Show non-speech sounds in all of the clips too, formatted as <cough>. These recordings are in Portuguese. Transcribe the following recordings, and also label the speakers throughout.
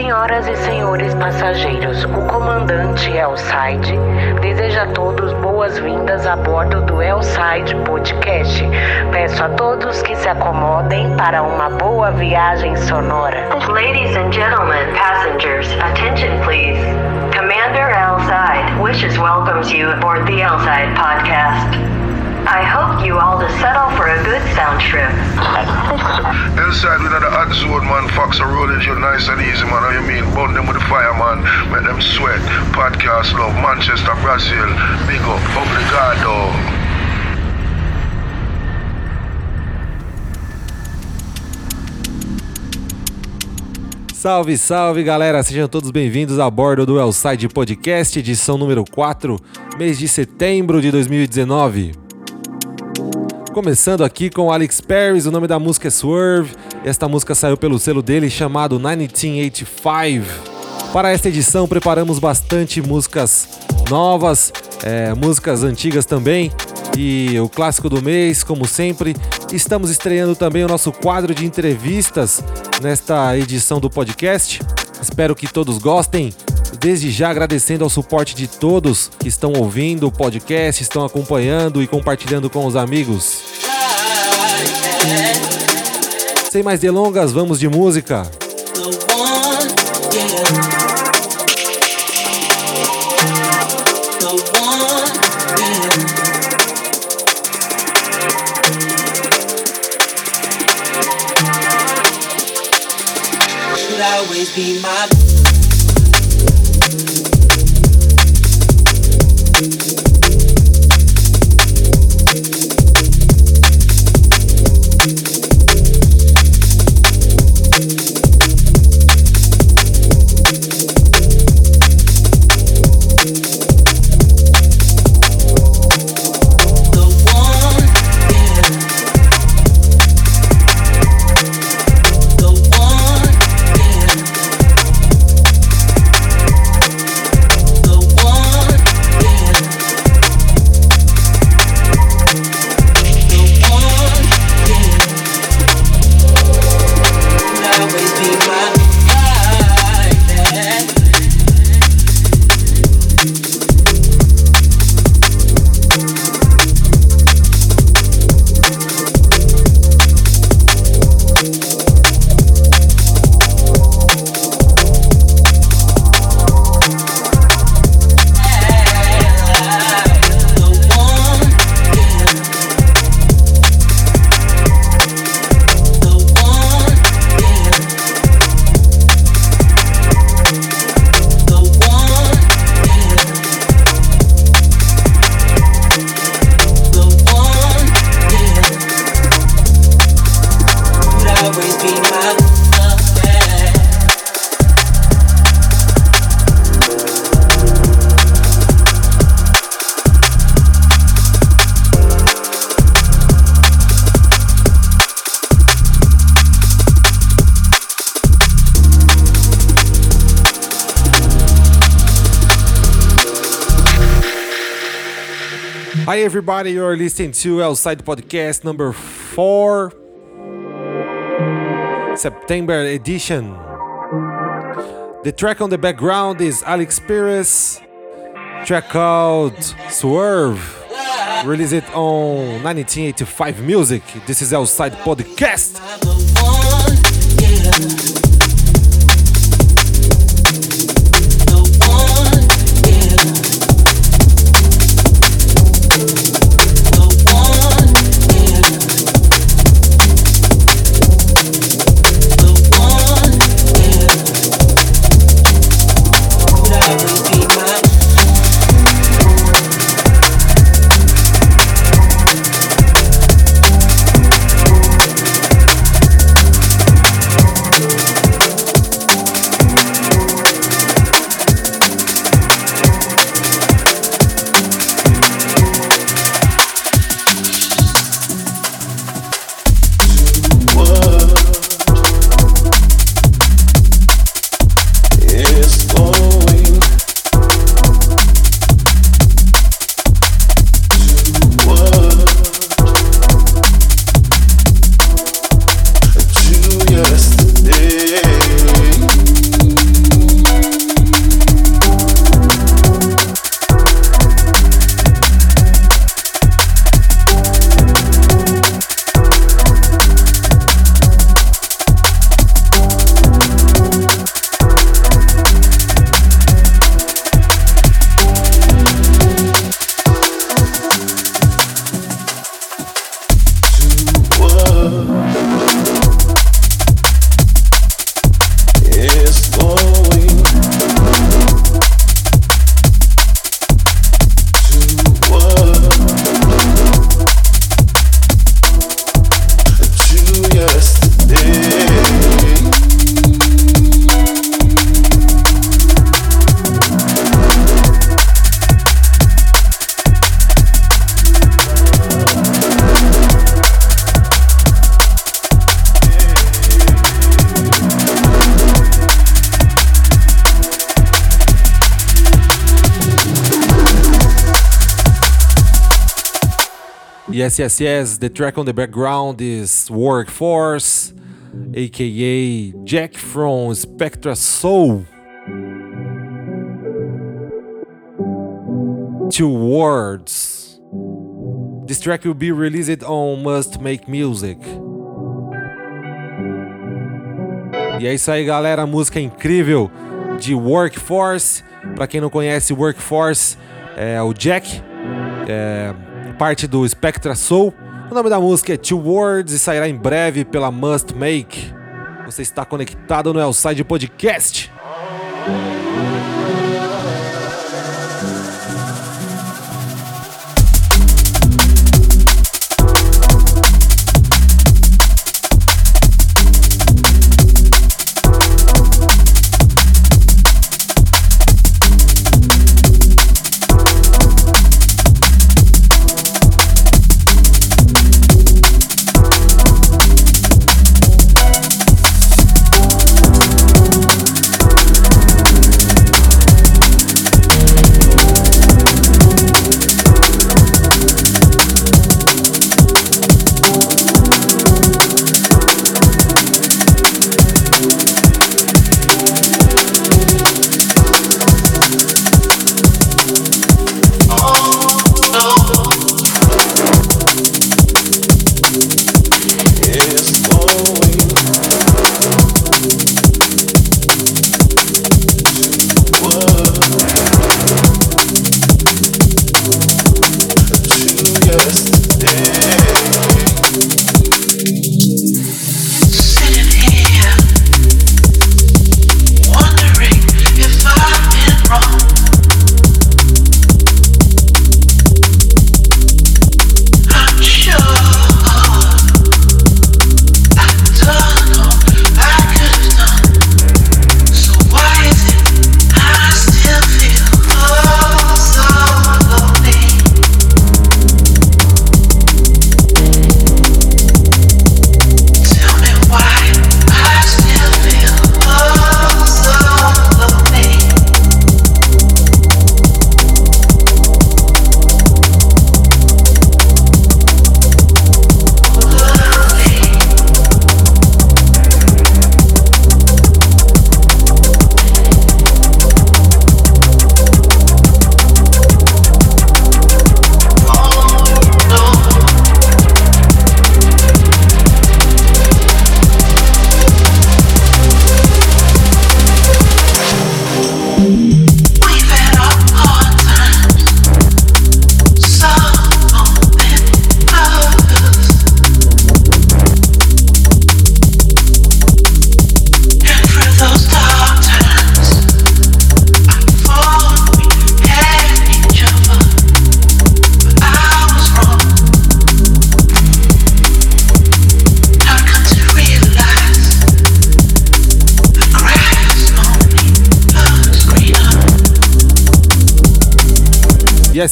Speaker 1: Senhoras e senhores passageiros, o comandante Elside deseja a todos boas-vindas a bordo do Elside Podcast. Peço a todos que se acomodem para uma boa viagem sonora.
Speaker 2: Ladies and gentlemen, passengers, attention please. Commander Elside wishes welcomes you aboard the Elside Podcast. I hope you all to settle for a good sound trip.
Speaker 3: Inside with the hot zone, man. Fox a rolling you nice and easy, man. How you mean? Burn them with the fire, man. Make them sweat. Podcast love. Manchester, Brazil. Big up. Obrigado.
Speaker 4: Salve, salve galera, sejam todos bem-vindos a bordo do Elside Podcast, edição número 4, mês de setembro de 2019. Começando aqui com Alex Paris, o nome da música é Swerve. Esta música saiu pelo selo dele chamado 1985. Para esta edição preparamos bastante músicas novas, é, músicas antigas também e o clássico do mês, como sempre. Estamos estreando também o nosso quadro de entrevistas nesta edição do podcast. Espero que todos gostem. Desde já agradecendo ao suporte de todos que estão ouvindo o podcast, estão acompanhando e compartilhando com os amigos. Sem mais delongas, vamos de música. be my everybody. You're listening to Outside Podcast number four, September edition. The track on the background is Alex Pires, track called Swerve. Release it on 1985 Music. This is Outside Podcast.
Speaker 5: Yes, yes, yes. The track on the background is Workforce, aka Jack from Spectra Soul. Two words. This track will be released on Must Make Music. E é isso aí, galera. Música incrível de Workforce. Para quem não conhece, Workforce é o Jack, é parte do Spectra Soul. O nome da música é Two Words e sairá em breve pela Must Make. Você está conectado no Elside Podcast.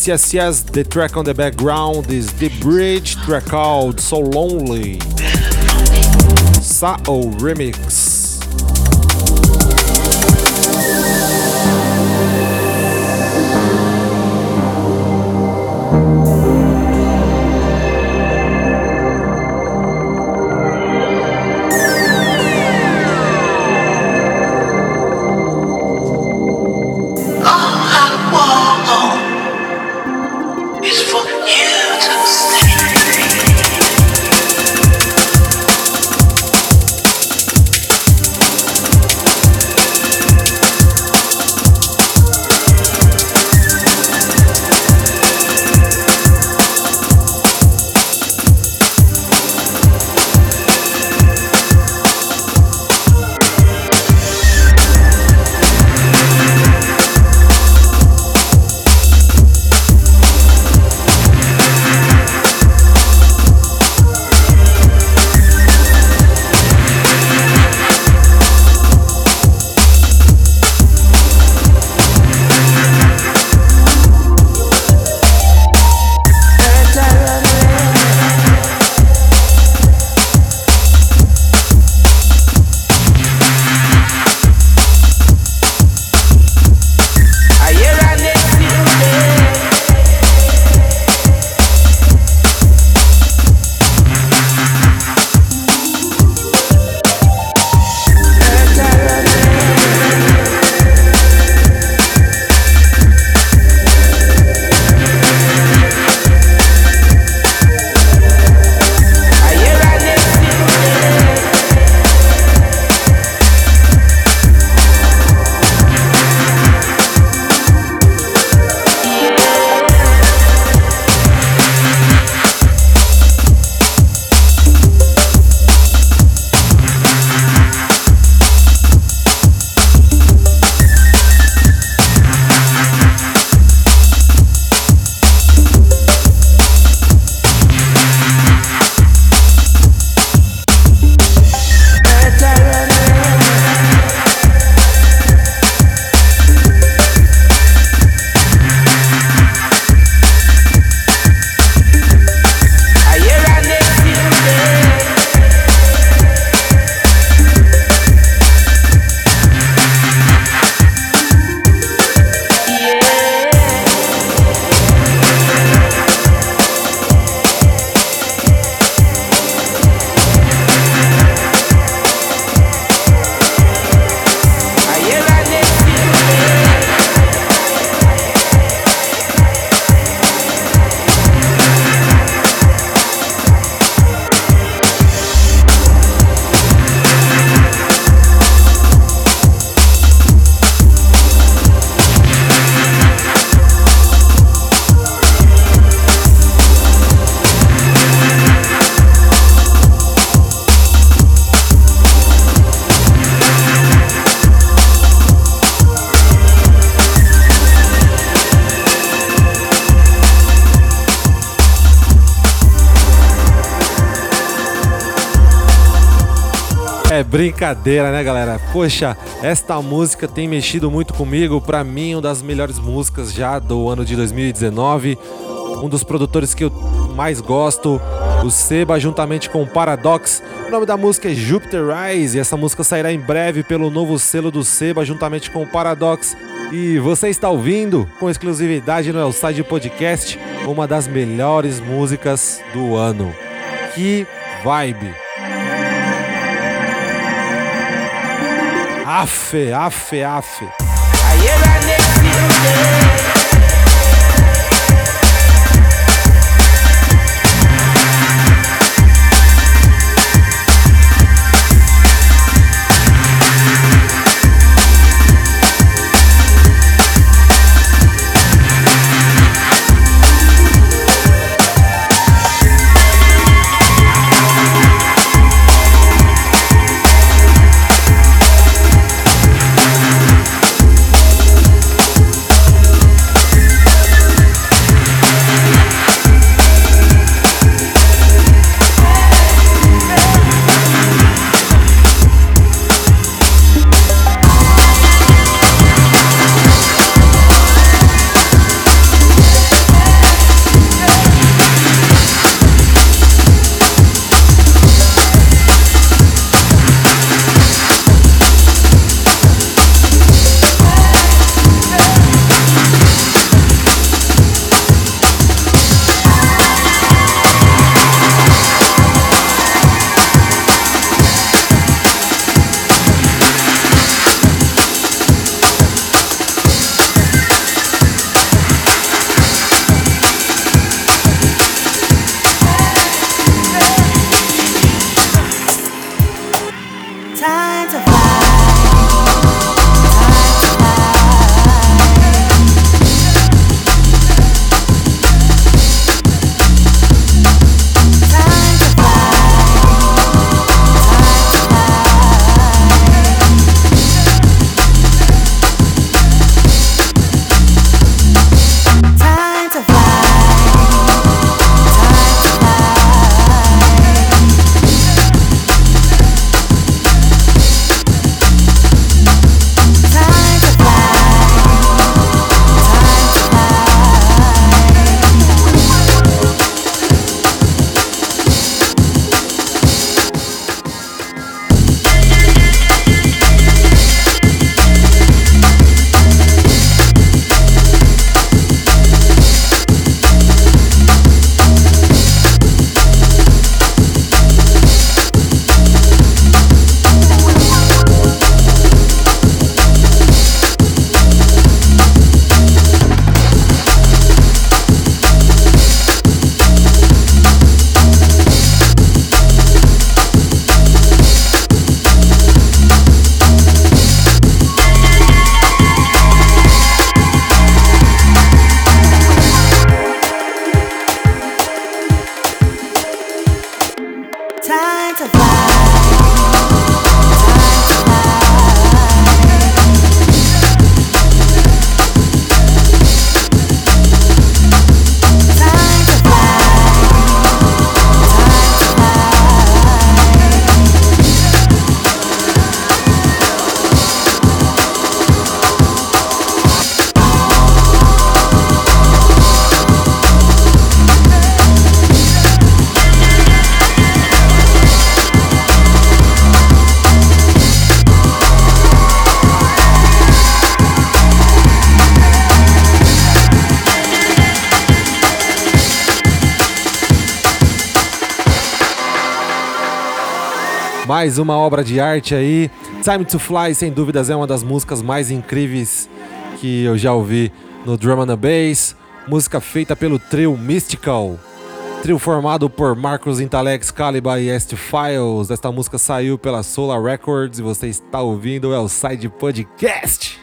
Speaker 5: Yes, yes. The track on the background is The Bridge track called So Lonely. Sao Remix.
Speaker 4: Brincadeira, né, galera? Poxa, esta música tem mexido muito comigo. Para mim, uma das melhores músicas já do ano de 2019. Um dos produtores que eu mais gosto, o Seba, juntamente com o Paradox. O nome da música é Jupiter Rise e essa música sairá em breve pelo novo selo do Seba, juntamente com o Paradox. E você está ouvindo, com exclusividade no Elside Podcast, uma das melhores músicas do ano. Que vibe! Afe, afe, afe. time to fly. Mais uma obra de arte aí. Time to Fly, sem dúvidas, é uma das músicas mais incríveis que eu já ouvi no Drum and Bass. Música feita pelo trio Mystical. Trio formado por Marcos Intalex, Caliba e Est Files. Esta música saiu pela Solar Records e você está ouvindo é o Side Podcast.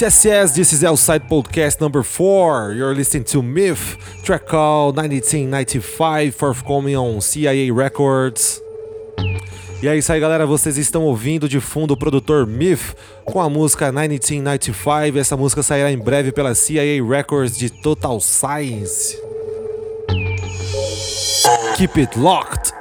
Speaker 4: Yes, yes, this is Outside Podcast number 4. You're listening to Myth, track called 1995, forthcoming on CIA Records. E é isso aí, galera. Vocês estão ouvindo de fundo o produtor Myth com a música 1995. Essa música sairá em breve pela CIA Records de Total Science. Keep it locked.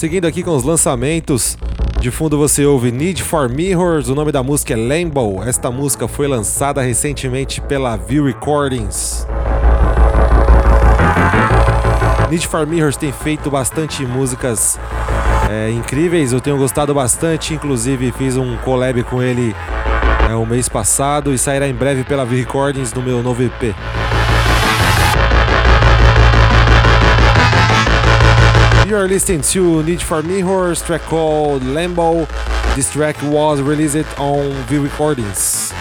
Speaker 4: Seguindo aqui com os lançamentos, de fundo você ouve Need for Mirrors, o nome da música é Lambo. Esta música foi lançada recentemente pela View Recordings. Need for Mirrors tem feito bastante músicas é, incríveis, eu tenho gostado bastante, inclusive fiz um collab com ele é, o mês passado e sairá em breve pela View Recordings no meu novo EP. You're listening to Need for Mirrors track called Lambo. This track was released on V Recordings.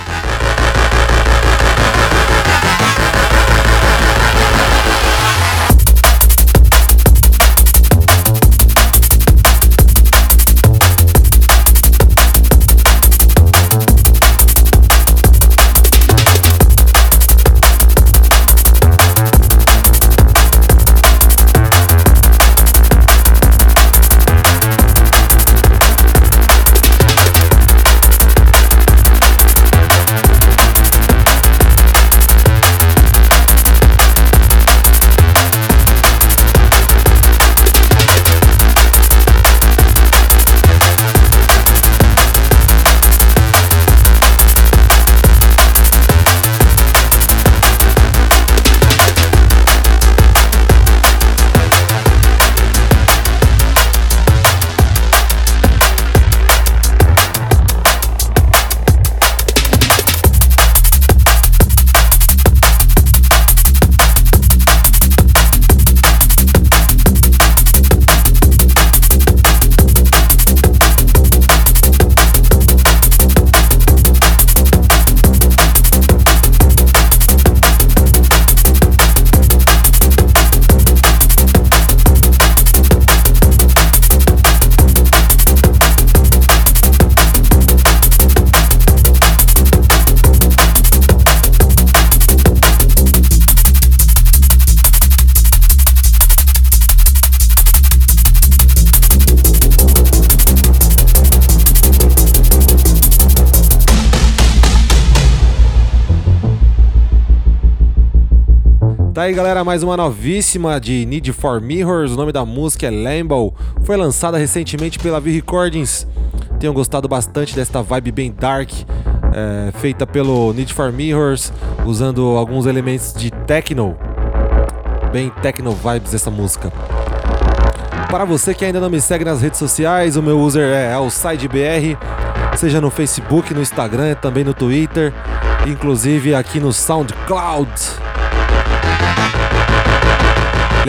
Speaker 4: Galera, mais uma novíssima de Need for Mirrors. O nome da música é Lambo. Foi lançada recentemente pela V Recordings. Tenho gostado bastante desta vibe bem dark, é, feita pelo Need for Mirrors, usando alguns elementos de techno. Bem techno vibes essa música. Para você que ainda não me segue nas redes sociais, o meu user é AlsideBR, seja no Facebook, no Instagram, também no Twitter, inclusive aqui no SoundCloud.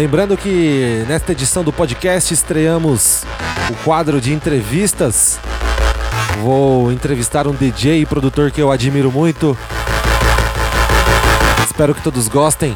Speaker 4: Lembrando que nesta edição do podcast estreamos o quadro de entrevistas. Vou entrevistar um DJ e produtor que eu admiro muito. Espero que todos gostem.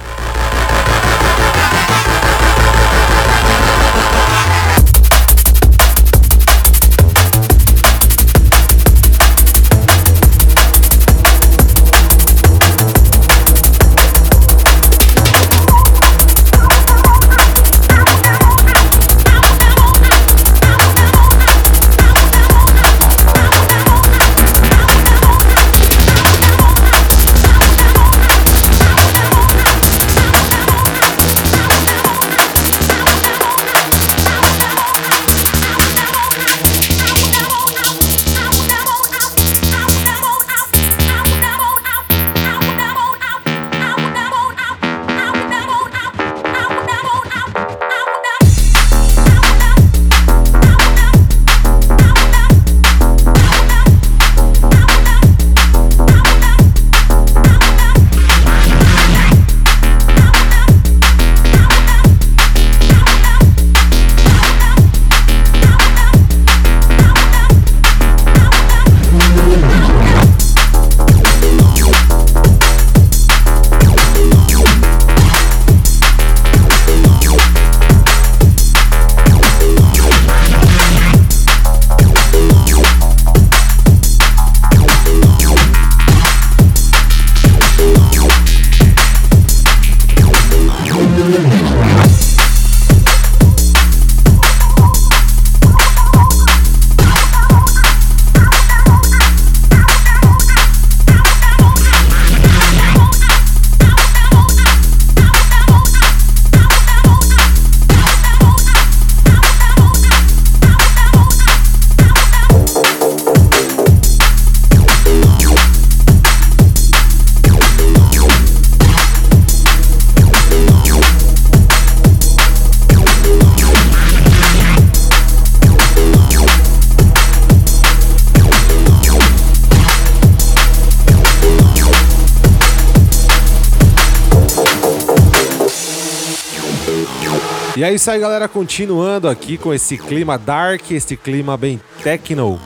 Speaker 4: É isso aí, galera. Continuando aqui com esse clima dark, esse clima bem techno.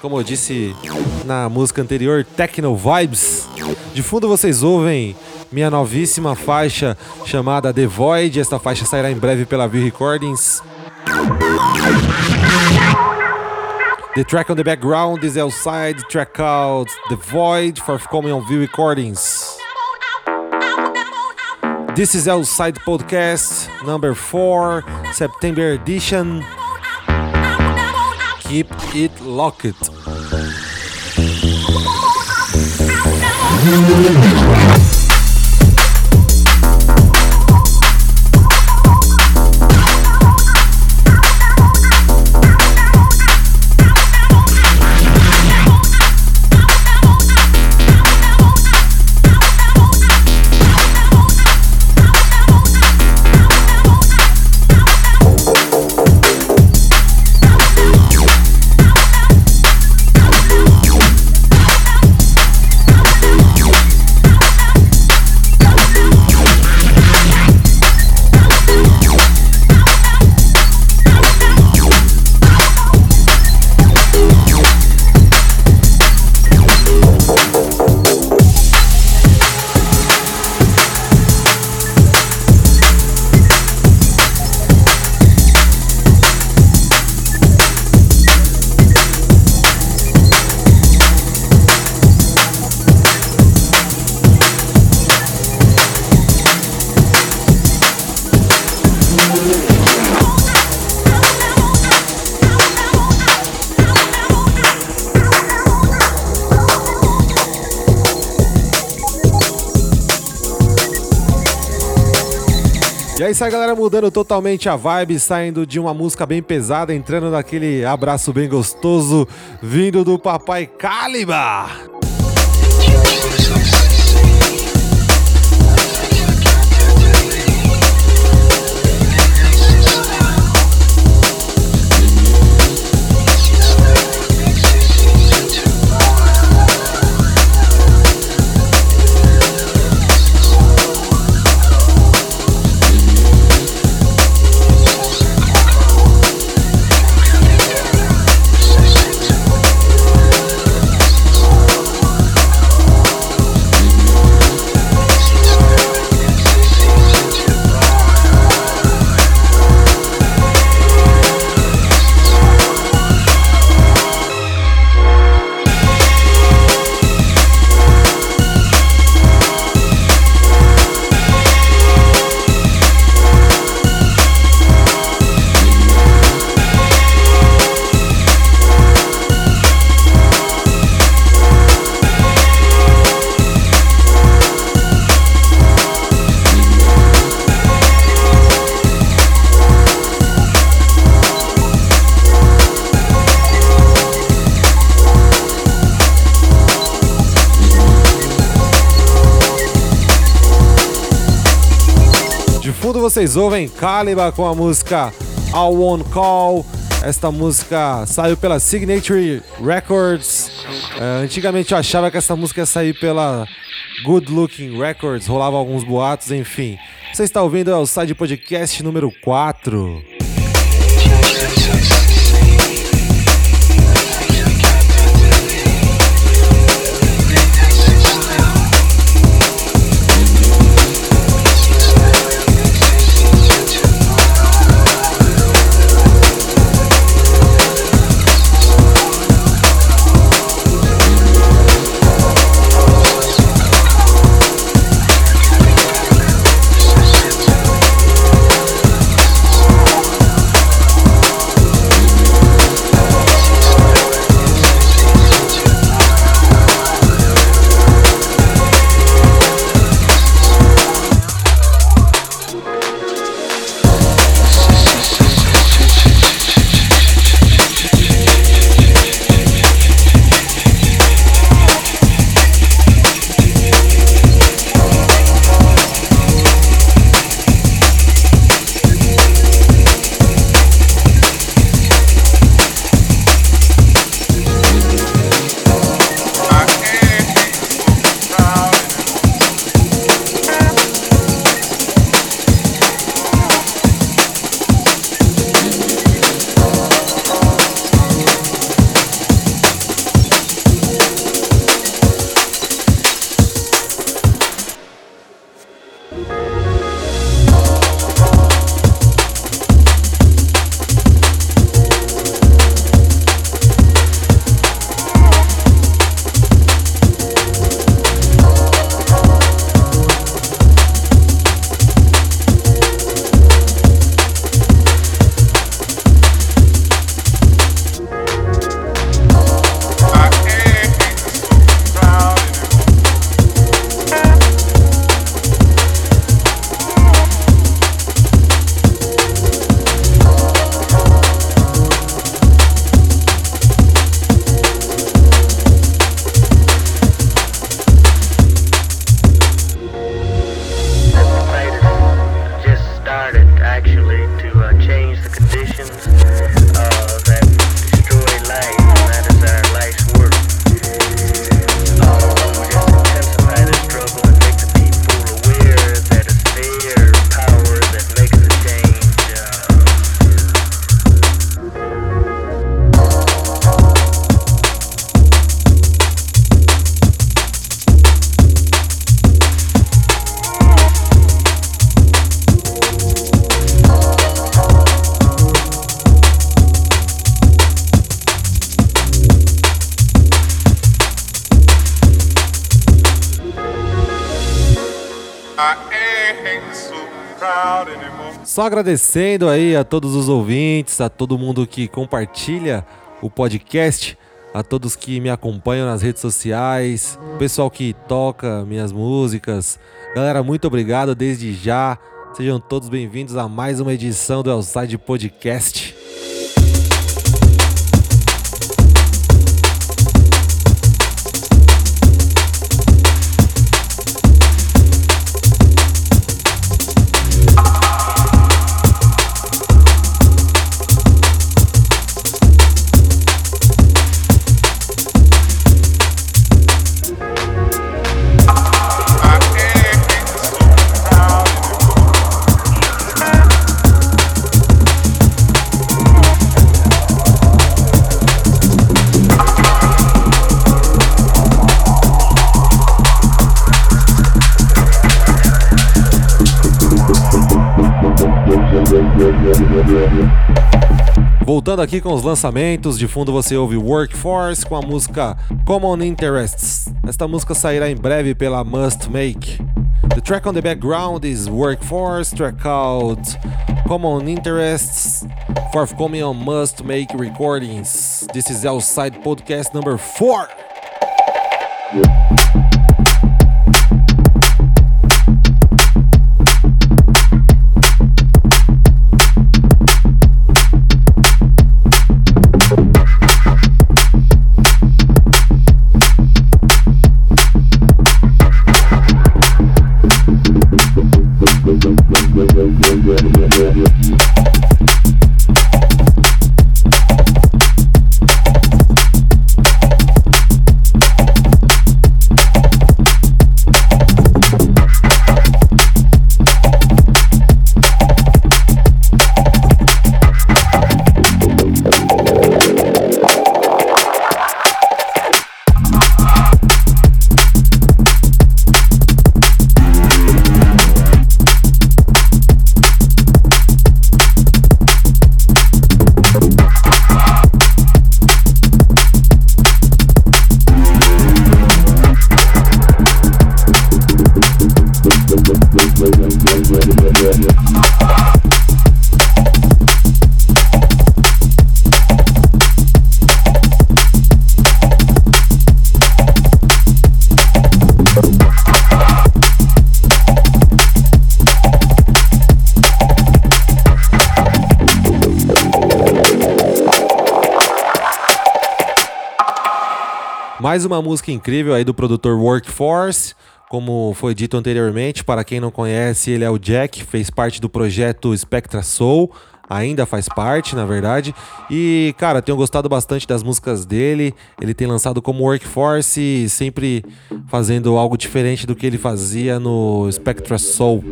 Speaker 4: Como eu disse na música anterior, Techno Vibes. De fundo vocês ouvem minha novíssima faixa chamada The Void. Esta faixa sairá em breve pela View Recordings. The track on the background is outside, track called The Void, forthcoming on View Recordings. This is Outside Podcast number 4, September edition. Keep it locked. Isso galera, mudando totalmente a vibe, saindo de uma música bem pesada, entrando naquele abraço bem gostoso, vindo do Papai Caliba. Vocês ouvem Caliba com a música All One Call. Esta música saiu pela Signature Records. É, antigamente eu achava que essa música ia sair pela Good Looking Records, rolava alguns boatos, enfim. Você está ouvindo o Side Podcast número 4. Só agradecendo aí a todos os ouvintes, a todo mundo que compartilha o podcast, a todos que me acompanham nas redes sociais, o pessoal que toca minhas músicas. Galera, muito obrigado desde já. Sejam todos bem-vindos a mais uma edição do Outside Podcast. Voltando aqui com os lançamentos, de fundo você ouve Workforce com a música Common Interests. Esta música sairá em breve pela Must Make. The track on the background is Workforce, track called Common Interests, forthcoming on Must Make Recordings. This is Outside Podcast number 4. Mais uma música incrível aí do produtor Workforce. Como foi dito anteriormente, para quem não conhece, ele é o Jack, fez parte do projeto Spectra Soul, ainda faz parte, na verdade. E, cara, tenho gostado bastante das músicas dele. Ele tem lançado como Workforce, sempre fazendo algo diferente do que ele fazia no Spectra Soul.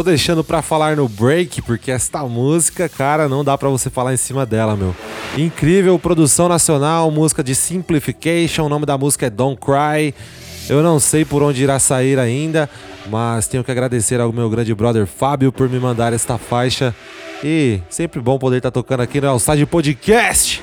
Speaker 4: Tô deixando pra falar no break, porque esta música, cara, não dá pra você falar em cima dela, meu. Incrível, produção nacional, música de Simplification, o nome da música é Don't Cry. Eu não sei por onde irá sair ainda, mas tenho que agradecer ao meu grande brother Fábio por me mandar esta faixa. E sempre bom poder estar tocando aqui no Outside Podcast.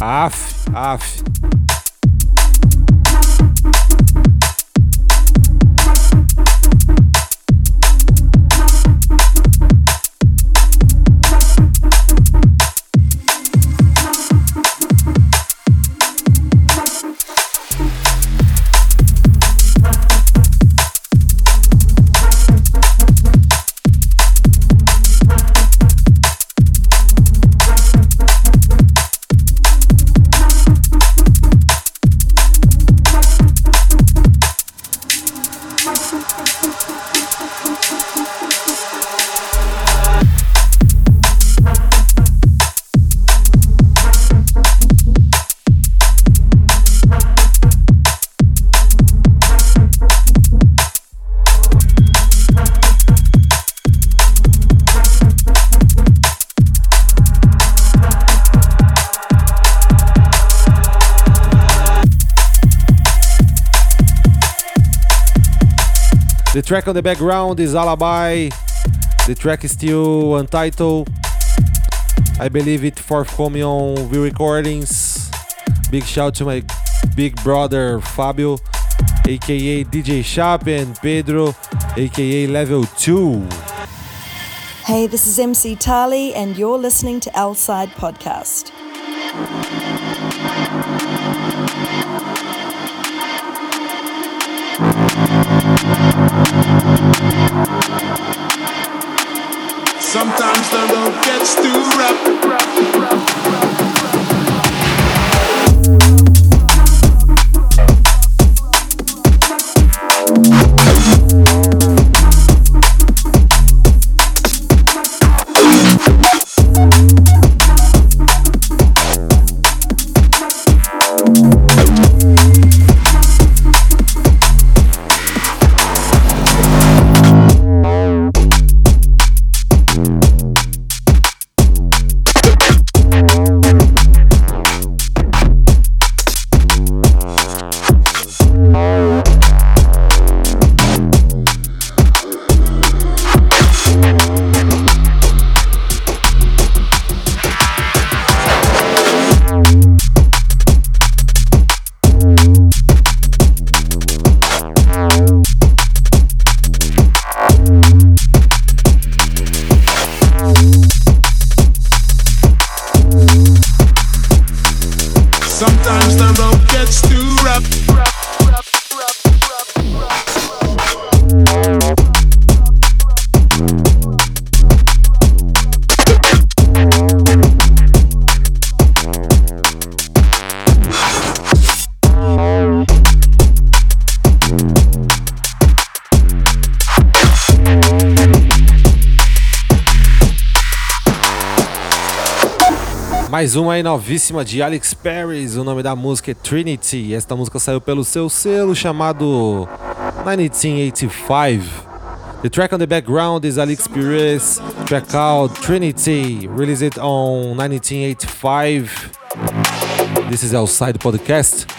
Speaker 4: Aff, aff. Track on the background is Alibi. The track is still untitled. I believe it forthcoming on V Recordings. Big shout to my big brother Fabio, aka DJ Shop, and Pedro, aka Level 2.
Speaker 6: Hey, this is MC Tali, and you're listening to Outside Podcast.
Speaker 7: gets to rap.
Speaker 4: Mais uma aí novíssima de Alex Paris, o nome da música é Trinity. Esta música saiu pelo seu selo chamado 1985. The track on the background is Alex Paris, track called Trinity, released on 1985. This is Outside Podcast.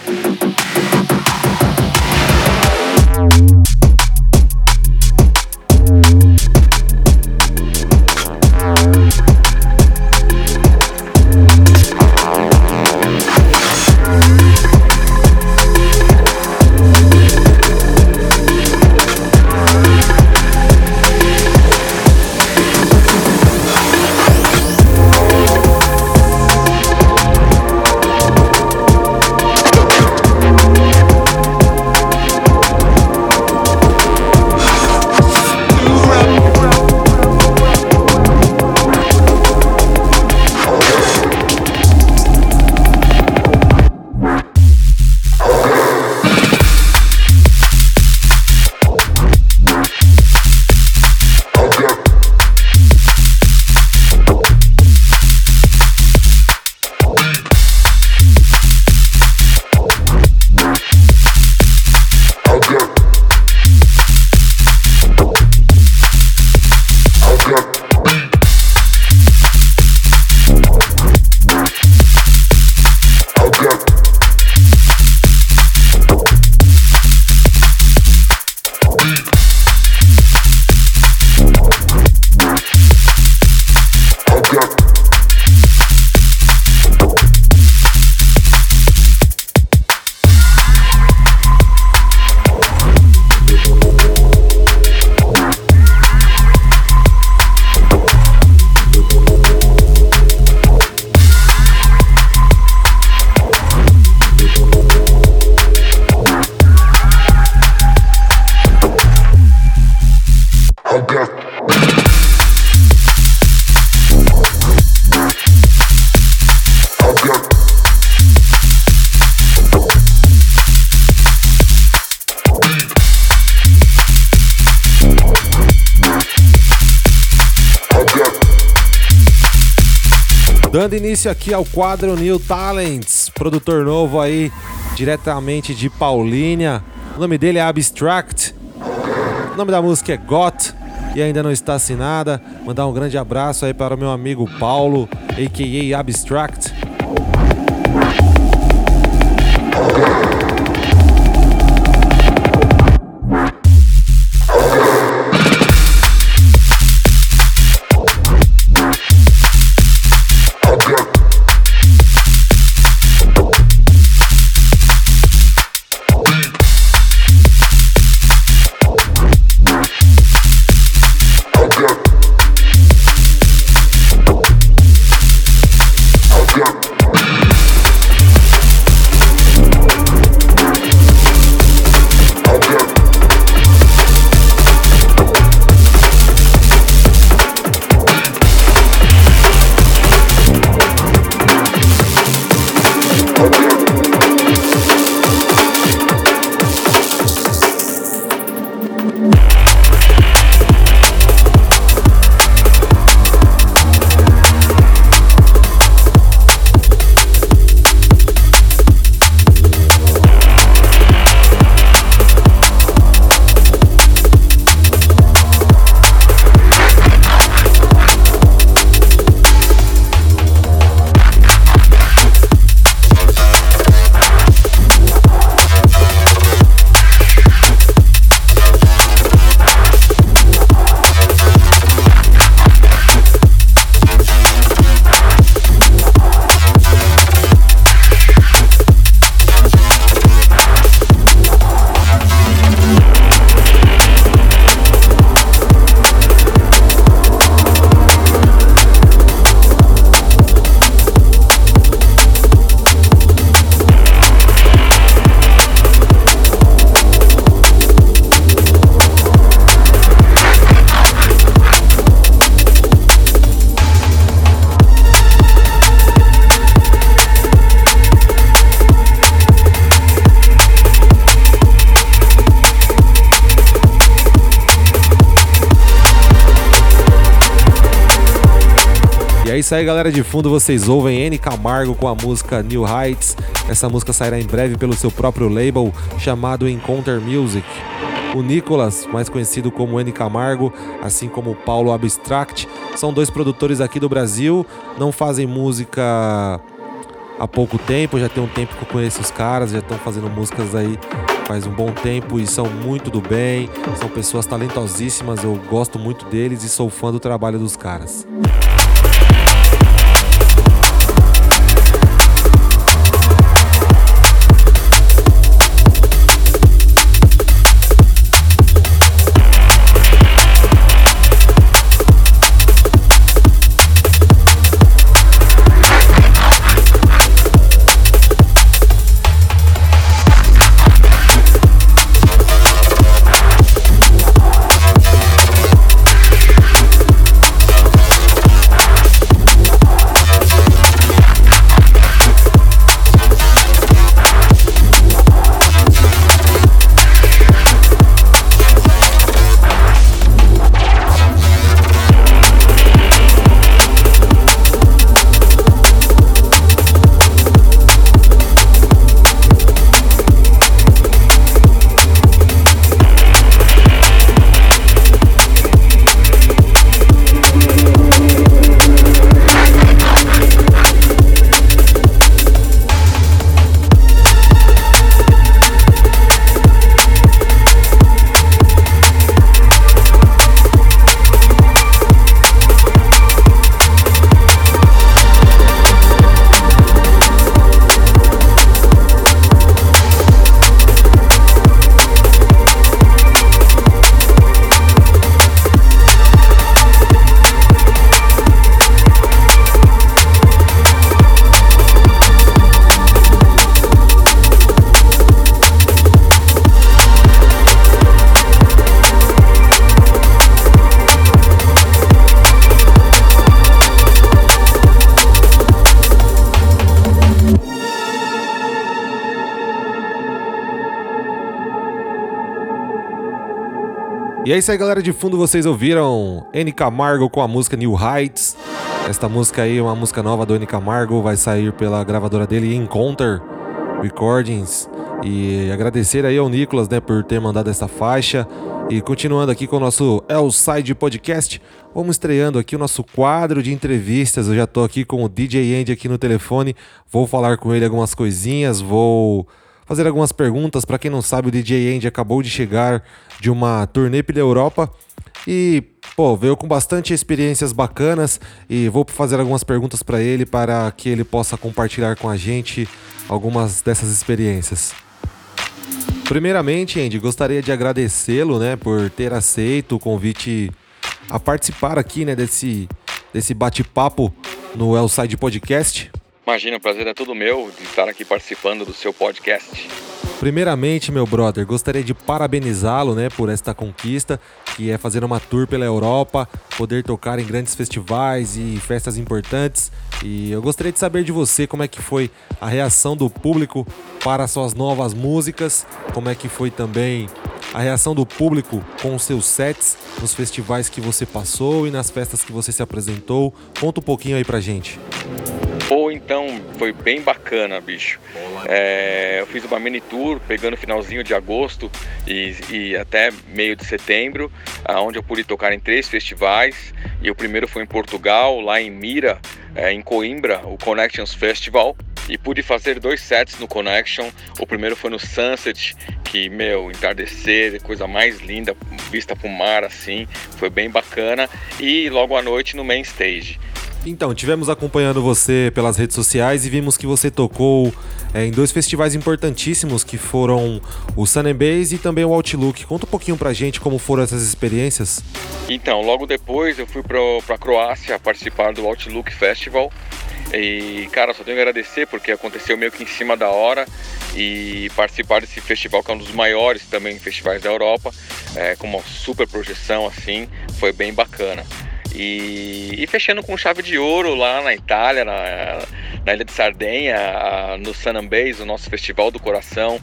Speaker 4: Início aqui ao quadro New Talents, produtor novo aí, diretamente de Paulínia. O nome dele é Abstract. O nome da música é Got e ainda não está assinada. Mandar um grande abraço aí para o meu amigo Paulo, a.k.a. Abstract. Isso aí, galera de fundo. Vocês ouvem N Camargo com a música New Heights. Essa música sairá em breve pelo seu próprio label chamado Encounter Music. O Nicolas, mais conhecido como N Camargo, assim como o Paulo Abstract, são dois produtores aqui do Brasil. Não fazem música há pouco tempo, já tem um tempo que eu conheço os caras, já estão fazendo músicas aí faz um bom tempo e são muito do bem, são pessoas talentosíssimas, eu gosto muito deles e sou fã do trabalho dos caras. E é isso aí, galera. De fundo vocês ouviram N Camargo com a música New Heights. Esta música aí é uma música nova do N Camargo, vai sair pela gravadora dele Encounter Recordings. E agradecer aí ao Nicolas, né, por ter mandado essa faixa. E continuando aqui com o nosso Elside Podcast, vamos estreando aqui o nosso quadro de entrevistas. Eu já tô aqui com o DJ Andy aqui no telefone, vou falar com ele algumas coisinhas, vou fazer algumas perguntas. Para quem não sabe, o DJ Andy acabou de chegar de uma turnê pela Europa e, pô, veio com bastante experiências bacanas e vou fazer algumas perguntas para ele para que ele possa compartilhar com a gente algumas dessas experiências. Primeiramente, Andy, gostaria de agradecê-lo, né, por ter aceito o convite a participar aqui, né, desse desse bate-papo no Elside Podcast.
Speaker 8: Imagina, o prazer é todo meu de estar aqui participando do seu podcast.
Speaker 4: Primeiramente, meu brother, gostaria de parabenizá-lo, né, por esta conquista, que é fazer uma tour pela Europa, poder tocar em grandes festivais e festas importantes. E eu gostaria de saber de você como é que foi a reação do público para suas novas músicas, como é que foi também a reação do público com os seus sets nos festivais que você passou e nas festas que você se apresentou. Conta um pouquinho aí pra gente.
Speaker 8: Ou então foi bem bacana, bicho. É, eu fiz uma mini tour pegando finalzinho de agosto e, e até meio de setembro, onde eu pude tocar em três festivais. E o primeiro foi em Portugal, lá em Mira, é, em Coimbra, o Connections Festival. E pude fazer dois sets no Connection. O primeiro foi no Sunset, que, meu, entardecer, coisa mais linda, vista pro mar assim, foi bem bacana. E logo à noite no Main Stage.
Speaker 4: Então, tivemos acompanhando você pelas redes sociais e vimos que você tocou é, em dois festivais importantíssimos que foram o Sun Base e também o Outlook. Conta um pouquinho pra gente como foram essas experiências.
Speaker 8: Então, logo depois eu fui pro, pra Croácia participar do Outlook Festival. E, cara, só tenho que agradecer porque aconteceu meio que em cima da hora e participar desse festival, que é um dos maiores também festivais da Europa, é, com uma super projeção assim, foi bem bacana. E, e, fechando com chave de ouro lá na Itália, na, na Ilha de Sardenha, no Sanambês, o nosso festival do coração.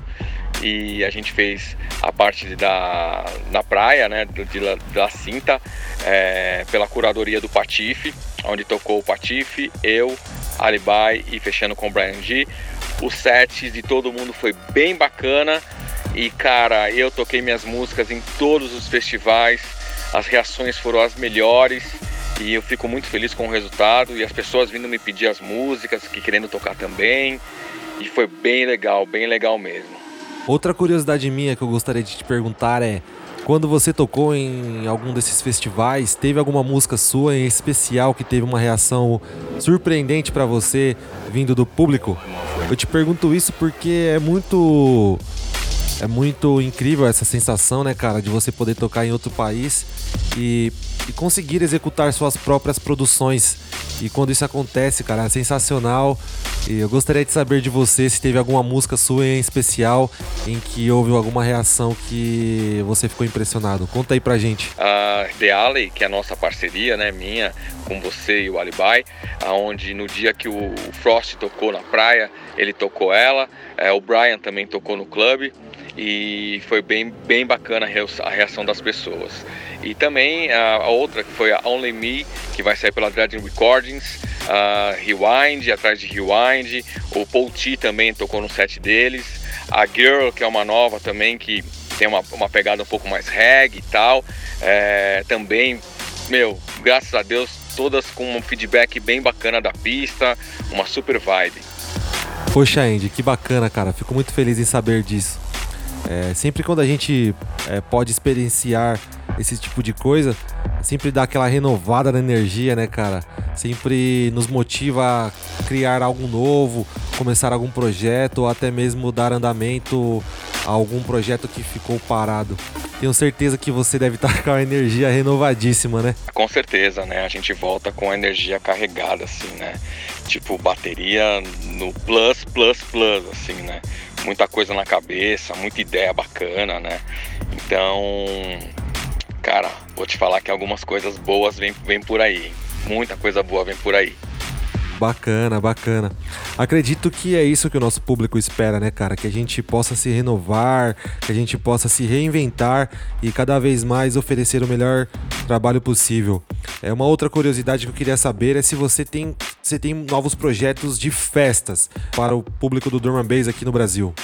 Speaker 8: E a gente fez a parte da na praia, né, de, de La Cinta, é, pela curadoria do Patife, onde tocou o Patife, eu, Alibai e fechando com o Brian G. O set de todo mundo foi bem bacana. E cara, eu toquei minhas músicas em todos os festivais as reações foram as melhores e eu fico muito feliz com o resultado e as pessoas vindo me pedir as músicas, que querendo tocar também. E foi bem legal, bem legal mesmo.
Speaker 4: Outra curiosidade minha que eu gostaria de te perguntar é: quando você tocou em algum desses festivais, teve alguma música sua em especial que teve uma reação surpreendente para você vindo do público? Eu te pergunto isso porque é muito é muito incrível essa sensação, né, cara, de você poder tocar em outro país e, e, conseguir executar suas próprias produções. E quando isso acontece, cara, é sensacional. E eu gostaria de saber de você se teve alguma música sua em especial em que houve alguma reação que você ficou impressionado. Conta aí pra gente.
Speaker 8: A The Alley, que é a nossa parceria, né, minha, com você e o Alibi, aonde no dia que o Frost tocou na praia, ele tocou ela, é, o Brian também tocou no clube e foi bem, bem bacana a reação das pessoas. E também a outra que foi a Only Me, que vai sair pela Dragon Recordings, a Rewind, atrás de Rewind, o Paul T também tocou no set deles, a Girl, que é uma nova também, que tem uma, uma pegada um pouco mais reggae e tal, é, também, meu, graças a Deus, todas com um feedback bem bacana da pista, uma super vibe.
Speaker 4: Poxa, Andy, que bacana, cara. Fico muito feliz em saber disso. É, sempre quando a gente é, pode experienciar esse tipo de coisa, sempre dá aquela renovada na energia, né, cara? Sempre nos motiva a criar algo novo, começar algum projeto ou até mesmo dar andamento a algum projeto que ficou parado. Tenho certeza que você deve estar <laughs> com a energia renovadíssima, né?
Speaker 8: Com certeza, né? A gente volta com a energia carregada, assim, né? Tipo, bateria no plus, plus, plus, assim, né? Muita coisa na cabeça, muita ideia bacana, né? Então, cara, vou te falar que algumas coisas boas vêm, vêm por aí. Muita coisa boa vem por aí.
Speaker 4: Bacana, bacana. Acredito que é isso que o nosso público espera, né, cara? Que a gente possa se renovar, que a gente possa se reinventar e cada vez mais oferecer o melhor trabalho possível. É uma outra curiosidade que eu queria saber é se você tem, você tem novos projetos de festas para o público do Drum Bass aqui no Brasil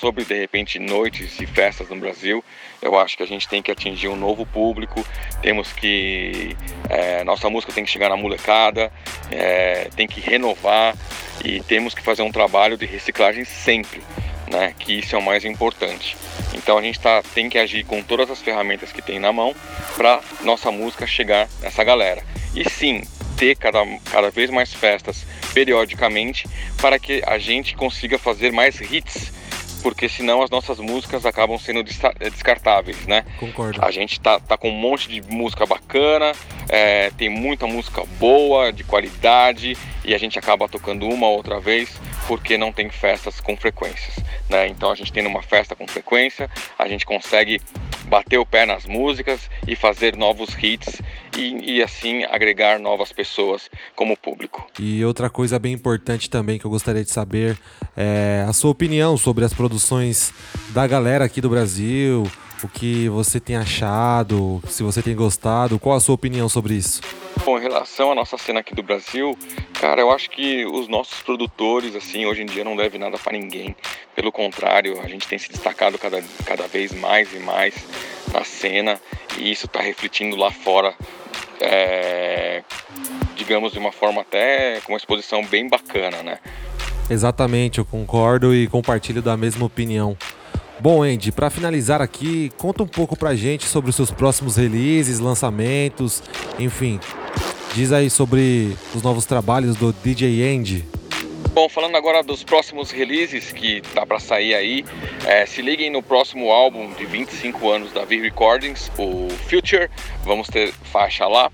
Speaker 8: sobre de repente noites e festas no Brasil, eu acho que a gente tem que atingir um novo público, temos que é, nossa música tem que chegar na molecada, é, tem que renovar e temos que fazer um trabalho de reciclagem sempre, né? Que isso é o mais importante. Então a gente tá, tem que agir com todas as ferramentas que tem na mão para nossa música chegar nessa galera. E sim, ter cada, cada vez mais festas periodicamente para que a gente consiga fazer mais hits porque senão as nossas músicas acabam sendo eh, descartáveis, né?
Speaker 4: Concordo.
Speaker 8: A gente tá, tá com um monte de música bacana, é, tem muita música boa, de qualidade, e a gente acaba tocando uma ou outra vez porque não tem festas com frequências, né? Então a gente tem uma festa com frequência, a gente consegue bater o pé nas músicas e fazer novos hits e, e, assim agregar novas pessoas como público.
Speaker 4: E outra coisa bem importante também que eu gostaria de saber é a sua opinião sobre as produções da galera aqui do Brasil, o que você tem achado, se você tem gostado, qual a sua opinião sobre isso?
Speaker 8: Bom, em relação à nossa cena aqui do Brasil, cara, eu acho que os nossos produtores, assim, hoje em dia não devem nada para ninguém. Pelo contrário, a gente tem se destacado cada, cada vez mais e mais na cena e isso está refletindo lá fora, é, digamos, de uma forma até com uma exposição bem bacana, né?
Speaker 4: Exatamente, eu concordo e compartilho da mesma opinião. Bom, Andy, para finalizar aqui, conta um pouco pra gente sobre os seus próximos releases, lançamentos, enfim. Diz aí sobre os novos trabalhos do DJ Andy.
Speaker 8: Bom, falando agora dos próximos releases que tá para sair aí, é, se liguem no próximo álbum de 25 anos da V Recordings, o Future, vamos ter faixa lá.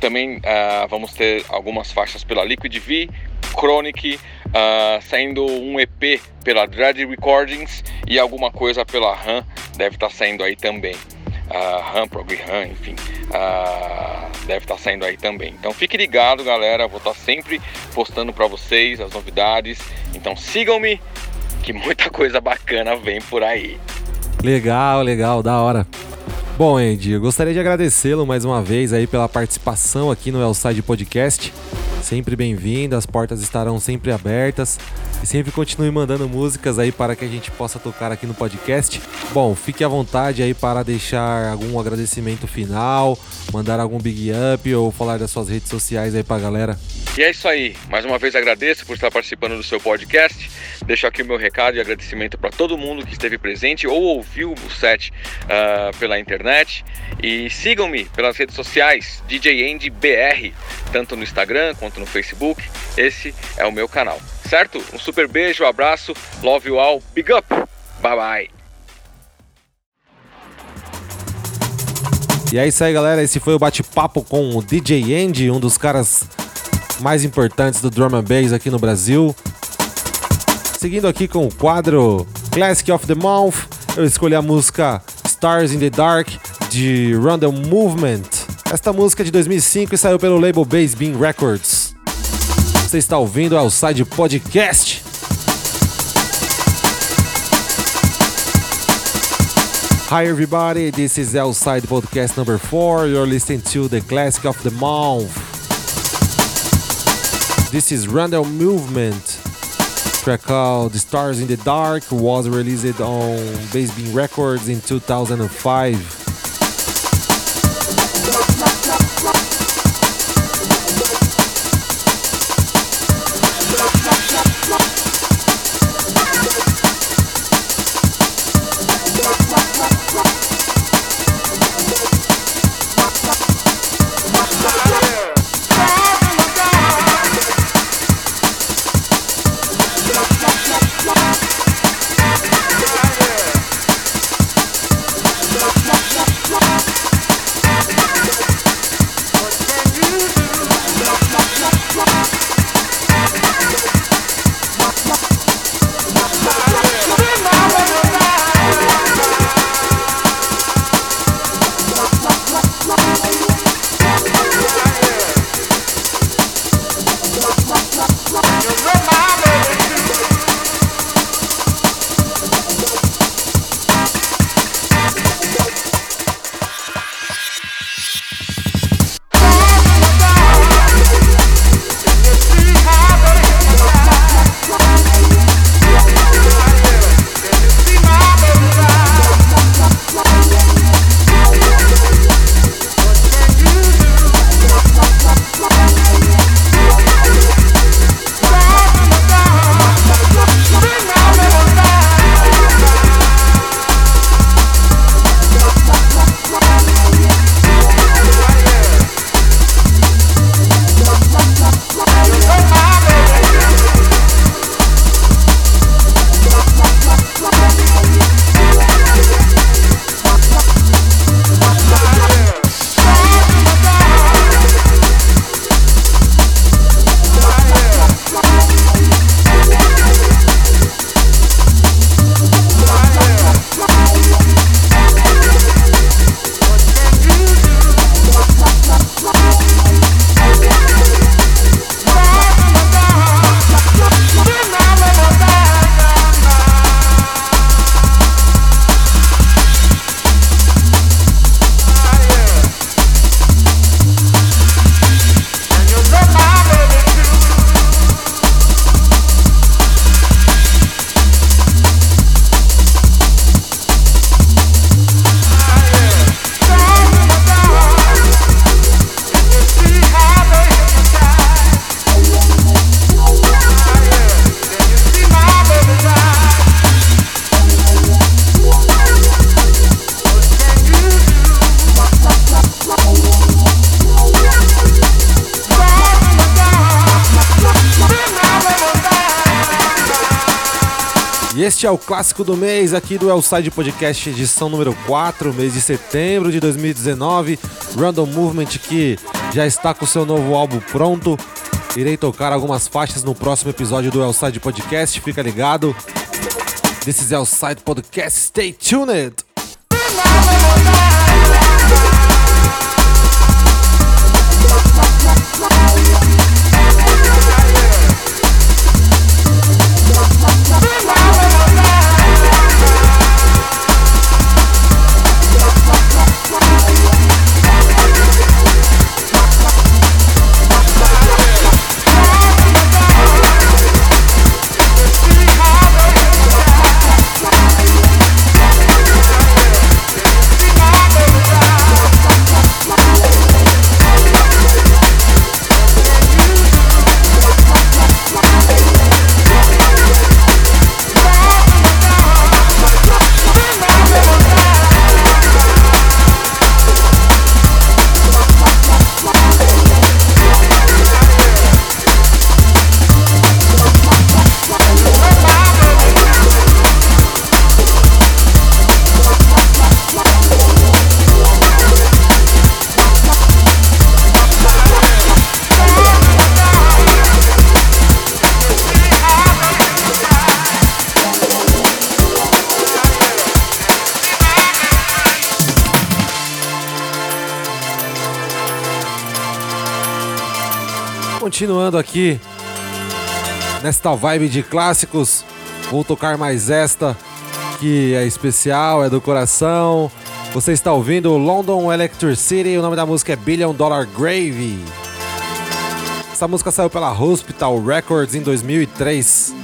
Speaker 8: Também uh, vamos ter algumas faixas pela Liquid V, Chronic, uh, saindo um EP pela Dread Recordings e alguma coisa pela RAM deve estar tá saindo aí também. Uh, RAM, Prog RAM, enfim, uh, deve estar tá saindo aí também. Então fique ligado, galera. Vou estar tá sempre postando para vocês as novidades. Então sigam-me, que muita <laughs> coisa bacana vem por aí.
Speaker 4: Legal, legal, da hora. Bom, Andy, eu gostaria de agradecê-lo mais uma vez aí pela participação aqui no Elside Podcast. Sempre bem-vindo, as portas estarão sempre abertas e sempre continue mandando músicas aí para que a gente possa tocar aqui no podcast. Bom, fique à vontade aí para deixar algum agradecimento final, mandar algum big up ou falar das suas redes sociais aí a galera.
Speaker 8: E é isso aí. Mais uma vez agradeço por estar participando do seu podcast. Deixo aqui o meu recado e agradecimento para todo mundo que esteve presente ou ouviu o set uh, pela internet. E sigam-me pelas redes sociais, DJ Andy BR, tanto no Instagram quanto no Facebook. Esse é o meu canal, certo? Um super beijo, abraço, love you all, big up, bye bye.
Speaker 4: E é isso aí, galera. Esse foi o bate-papo com o DJ Andy, um dos caras mais importantes do drum and bass aqui no Brasil. Seguindo aqui com o quadro Classic of the Month, eu escolhi a música Stars in the Dark de Random Movement. Esta música é de 2005 e saiu pelo label Bass Bean Records. Você está ouvindo ao Side Podcast. Hi everybody, this is Outside Podcast number 4. You're listening to the Classic of the Month. This is Random Movement. Track called Stars in the Dark was released on Bassbeam Records in 2005. Este é o clássico do mês aqui do Elside Podcast, edição número 4, mês de setembro de 2019. Random Movement que já está com seu novo álbum pronto. Irei tocar algumas faixas no próximo episódio do Elside Podcast, fica ligado. This is Elside Podcast, stay tuned! Continuando aqui nesta vibe de clássicos, vou tocar mais esta que é especial, é do coração. Você está ouvindo London Electricity, o nome da música é Billion Dollar Gravy. Essa música saiu pela Hospital Records em 2003.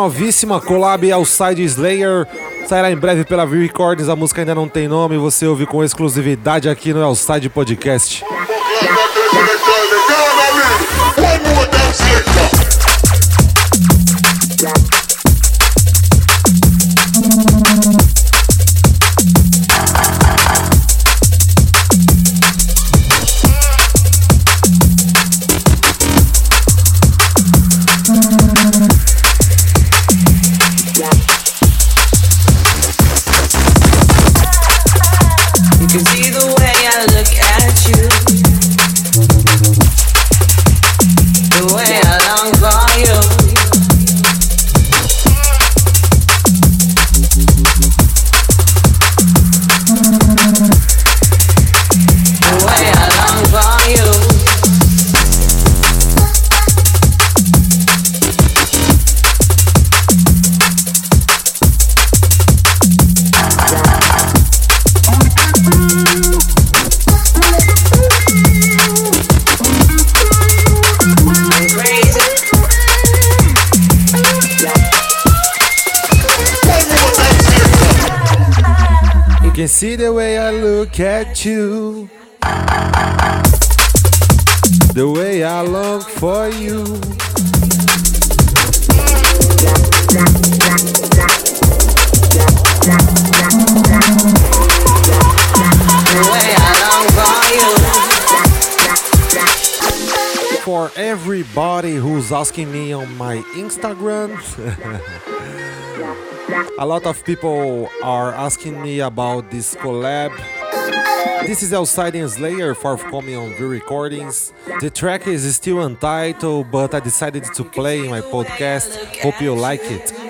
Speaker 4: Novíssima collab Outside Slayer sairá em breve pela V Records. A música ainda não tem nome, você ouve com exclusividade aqui no Outside Podcast. Asking me on my Instagram. <laughs> A lot of people are asking me about this collab. This is Outside and Slayer, forthcoming on the recordings. The track is still untitled, but I decided to play in my podcast. Hope you like it.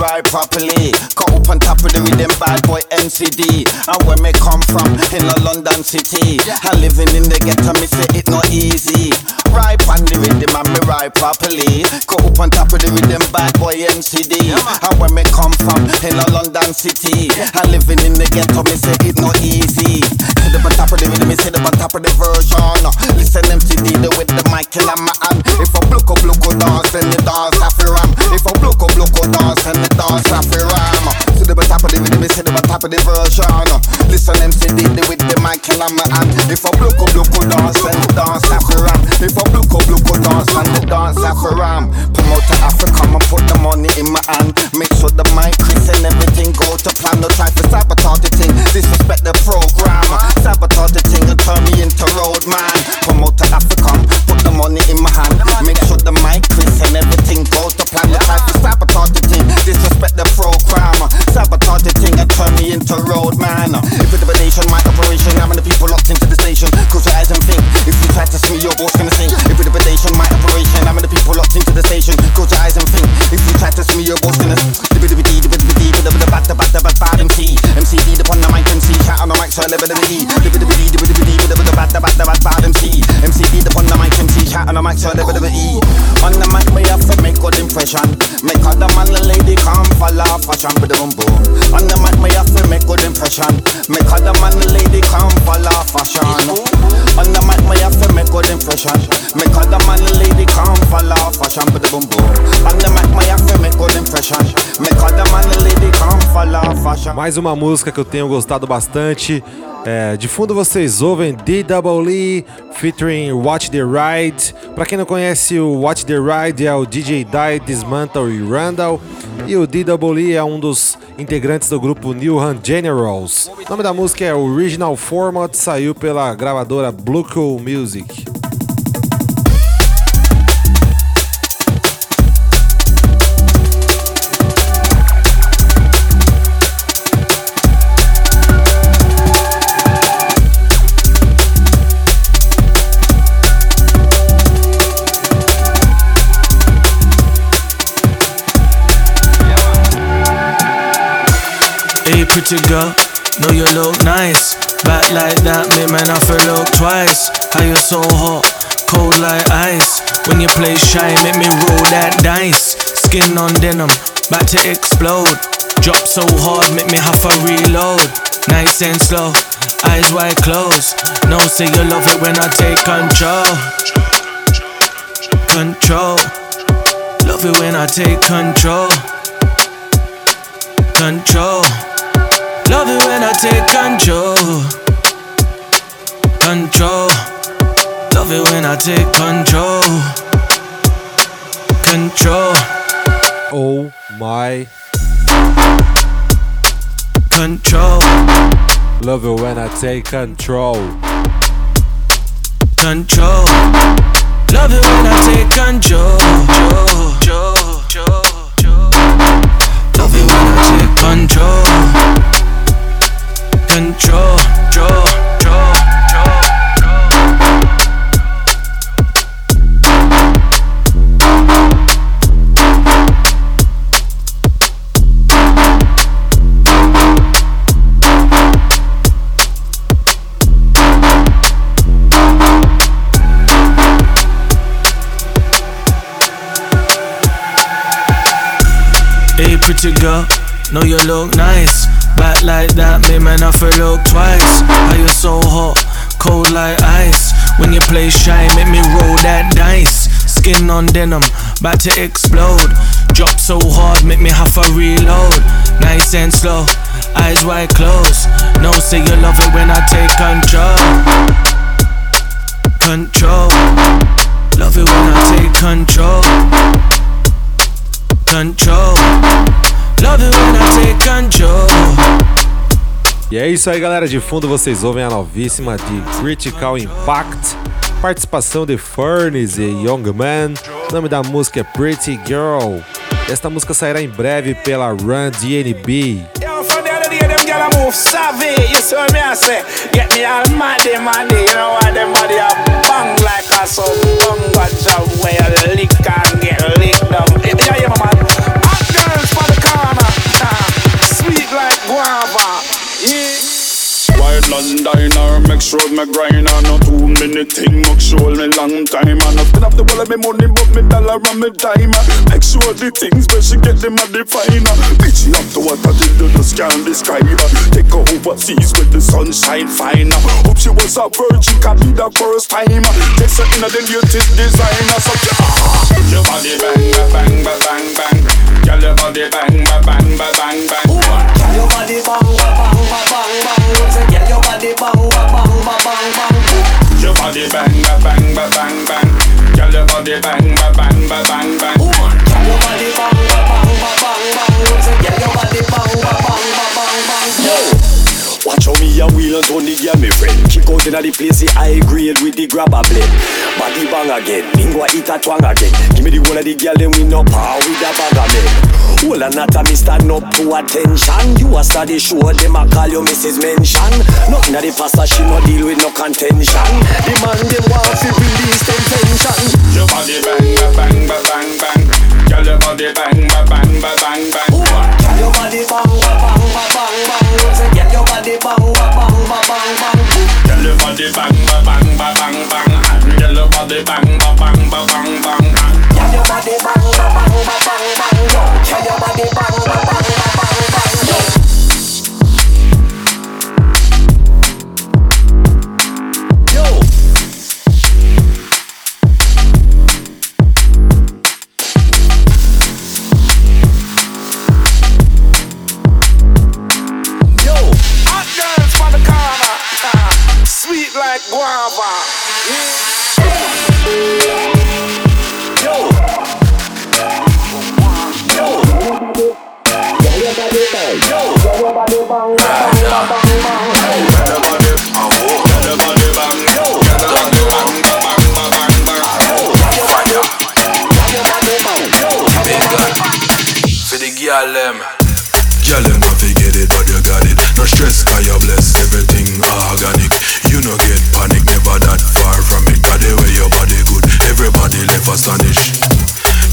Speaker 9: ride properly. Cut up on top of the rhythm, bad boy MCD. And where me come from, in a London city. And living in the ghetto, me say it not easy. Ride on the rhythm and me ride properly. Cut up on top of the rhythm, bad boy MCD. And where me come from, in a London city. And living in the ghetto, me say it not easy. Sit up on top of the rhythm, me sit up on top of the version. Listen MCD, the with the mic in my hand. If I block up, dance, then the dance after ram. If I block up, dance, and the dance off the ram up on top of the rhythm, up on top of the version. Listen MCD, the with the mic in my hand. If I block up, block dance, and dance after ram. If I block up, block dance, and the dance after ram. Promote to Africa, I put the money in my hand. Make sure the mic, Chris, and everything go to plan. No try to sabotage the thing, disrespect the program. Sabotage the thing and turn me into road man. Promote to Africa, put the money in my hand. Make sure the mic, Chris, and everything goes to plan. No try to sabotage the thing, disrespect the program. Sabotage the thing and turn me into road man. A nation, my operation, I'm the people locked into the station. Close your eyes and think. If you try to see me, your boss gonna it's a nation, my operation, I'm the people locked into the station. Close your eyes and think. If you try to see me, your boss gonna MC MCD upon the mic MC Shout on the mic so level the E Bad bad bad bad MC MCD upon the mic MC Shout on the mic so level the E On the mic me have to make good impression Make the man and lady come follow fashion with the have to make good impression. Make the man lady come fashion. Have to make good impression. Make the man lady come fashion. With the boom boom have to make good impression. Make the man lady come fashion.
Speaker 4: Mais uma música que eu tenho gostado bastante. É, de fundo vocês ouvem D-Double-E featuring Watch the Ride. Para quem não conhece, o Watch the Ride é o DJ Die, Dismantle e Randall. E o D-Double-E é um dos integrantes do grupo New Hunt Generals. O nome da música é Original Format, saiu pela gravadora Blue Cool Music.
Speaker 10: Pretty girl, know you look nice. Back like that, me man, feel look twice. How you so hot, cold like ice. When you play shy, make me roll that dice. Skin on denim, about to explode. Drop so hard, make me have to reload. Nice and slow, eyes wide closed. No, say you love it when I take control. Control. Love it when I take control. Control. Love it when I take control. Control. Love it when I take control. Control.
Speaker 4: Oh my.
Speaker 10: Control.
Speaker 4: Love it when I take control.
Speaker 10: Control. Love it when I take control. Love it when I take control control, control, control, Hey, pretty girl, know you look nice. Back like that, me man, I feel look twice. How you so hot, cold like ice. When you play shy, make me roll that dice. Skin on denim, about to explode. Drop so hard, make me have to reload. Nice and slow, eyes wide closed. No, say you love it when I take control. Control, love it when I take control. Control. Love it when I take control.
Speaker 4: E é isso aí, galera. De fundo vocês ouvem a novíssima de Critical Impact. Participação de Furnace e Young Man. O nome da música é Pretty Girl. Esta música sairá em breve pela Run DNB.
Speaker 11: Guava. London or make sure me grind on no too many things make sure me long time and I spend up the whole of me money but me dollar and me dime make sure the things where she get them at the finer. Bitch up to what I did to just can't describe take her overseas with the sunshine fine hope she was a virgin can be the first time take her in the latest designer so your body bang bang bang bang bang. Girl, your body bang, bang, bang, bang, bang. Girl, your body bang, bang, bang, bang, bang. Girl, your body bang, bang, bang, bang, bang. Your body bang, bang, bang, bang, bang. Girl, your body bang, bang, bang, bang, bang. Girl, your body bang, bang, bang, bang, bang. Girl, your body bang, bang, bang, bang, bang. Yo. Watch how me a wheel and turn the gear, me friend. Kick out inna the place, the high grade with the grabber blade. Body bang again, lingua eat a twang again. Give me the one of the girl, then we no power with a bag of men. Whole of not a me stand up to attention. You a study show, them a call you Mrs. Mention. Nothing of the pastor, she no deal with no contention. The man them want to release them tension. Your body bang, bang, bang, bang, bang. Girl, your body bang, bang, bang, bang, bang. Girl, your body bang, bang, bang, bang, bang. Say, girl, your body bang, bang, bang, bang, bang. Girl, your body bang, bang, bang, bang, bang. Girl, your body bang, bang, bang, bang, bang. Girl, your body bang, bang, bang, bang, bang. Girl, your body bang, bang, bang, bang, bang. like guava. Yo.
Speaker 12: Girl them Girl them it but you got it No stress cause you blessed everything organic you no get panic, never that far from it. Cause the way your body good, everybody left astonished.